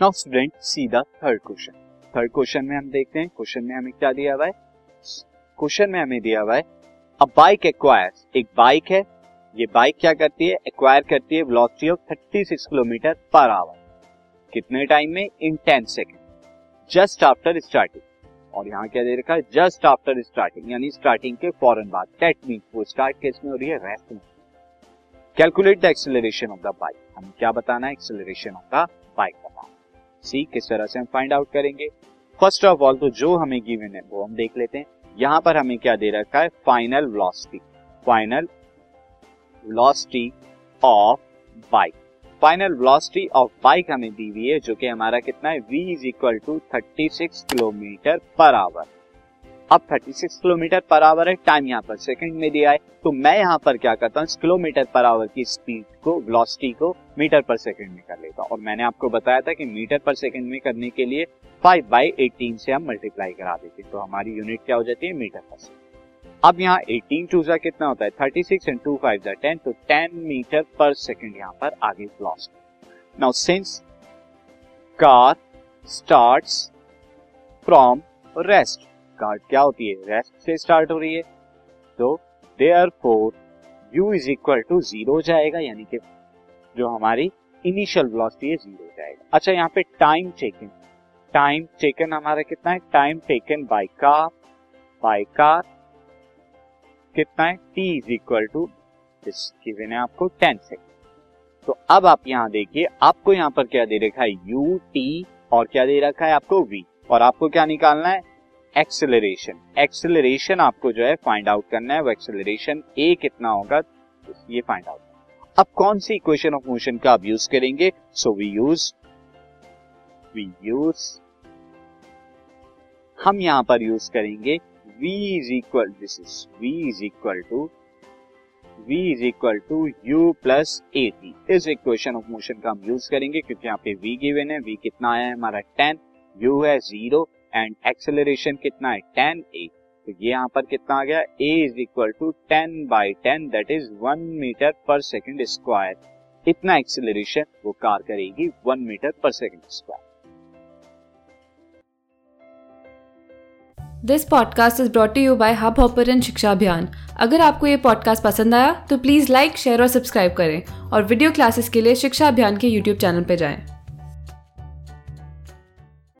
Now student see the third question third question में हम देखते हैं क्वेश्चन में हमें क्या दिया हुआ है? क्वेश्चन में हमें दिया हुआ है अ बाइक एक्वायर्स एक बाइक है, ये बाइक क्या करती है? एक्वायर करती है velocity of 36 kilometre per hour कितने टाइम में? In 10 second just after starting और यहाँ क्या दे रखा है? जस्ट आफ्टर स्टार्टिंग यानी स्टार्टिंग के फ़ौरन बाद. दैट मीन वो स्टार्ट केस में हो रही है? रेस्ट में calculate the acceleration of the bike हमें क्या बताना है? एक्सेलरेशन ऑफ़ द बाइक बताना सी, किस तरह से हम फाइंड आउट करेंगे। फ़र्स्ट ऑफ़ ऑल तो जो हमें गिवन है, वो हम देख लेते हैं। यहाँ पर हमें क्या दे रखा है? Final velocity final velocity of bike final velocity of bike हमें दी हुई है, जो कि हमारा कितना है? V is equal to thirty six kilometre per hour अब 36 किलोमीटर पर आवर है टाइम यहाँ पर सेकंड में दिया है। तो मैं यहाँ पर क्या करता हूँ किलोमीटर पर आवर की स्पीड को वेलोसिटी को मीटर पर सेकंड में कर लेता हूँ। और मैंने आपको बताया था कि मीटर पर सेकंड में करने के लिए 5 बाई एटीन से हम मल्टीप्लाई करा देते हैं। तो हमारी यूनिट क्या हो जाती है मीटर पर सेकंड अब यहाँ 18 टू जा कितना होता है? 36 एंड टू फाइव जा टेन तो 10 मीटर पर सेकंड यहाँ पर आगे velocity now since car starts from rest car क्या होती है? रेस्ट से स्टार्ट हो रही है। तो therefore u is equal to zero जाएगा, यानी कि जो हमारी इनिशियल वेलोसिटी है ज़ीरो जाएगा। अच्छा यहाँ पे टाइम टेकन टाइम टेकन हमारा कितना है? Time taken by car by car कितना है? T is equal to given है आपको टेन सेकेंड तो अब आप यहाँ देखिए, आपको यहाँ पर क्या दे रखा है? यू टी और क्या दे रखा है आपको वी और आपको क्या निकालना है? एक्सेलरेशन। एक्सेलरेशन आपको जो है फाइंड आउट करना है। वो एक्सेलरेशन ए कितना होगा, ये फाइंड आउट अब कौन सी इक्वेशन ऑफ़ मोशन का आप यूज़ करेंगे? So we use we use हम यहाँ पर यूज़ करेंगे v is equal this is v is equal to v is equal to u plus a t इस इक्वेशन ऑफ़ मोशन का हम यूज़ करेंगे क्योंकि यहाँ पे v गिवन है। V कितना आया है? हमारा 10 u है ज़ीरो एंड एक्सेलरेशन कितना है? टेन ए तो ये यहाँ पर कितना आ गया? A is equal to ten by ten that is one metre per second square इतना एक्सेलरेशन वो कार करेगी one metre per second square this podcast is brought you by Hubhopper Shiksha Abhiyan अगर आपको ये पॉडकास्ट पसंद आया तो please like share और सब्सक्राइब करें और वीडियो क्लासेस के लिए शिक्षा अभियान के यूट्यूब चैनल पर जाएँ।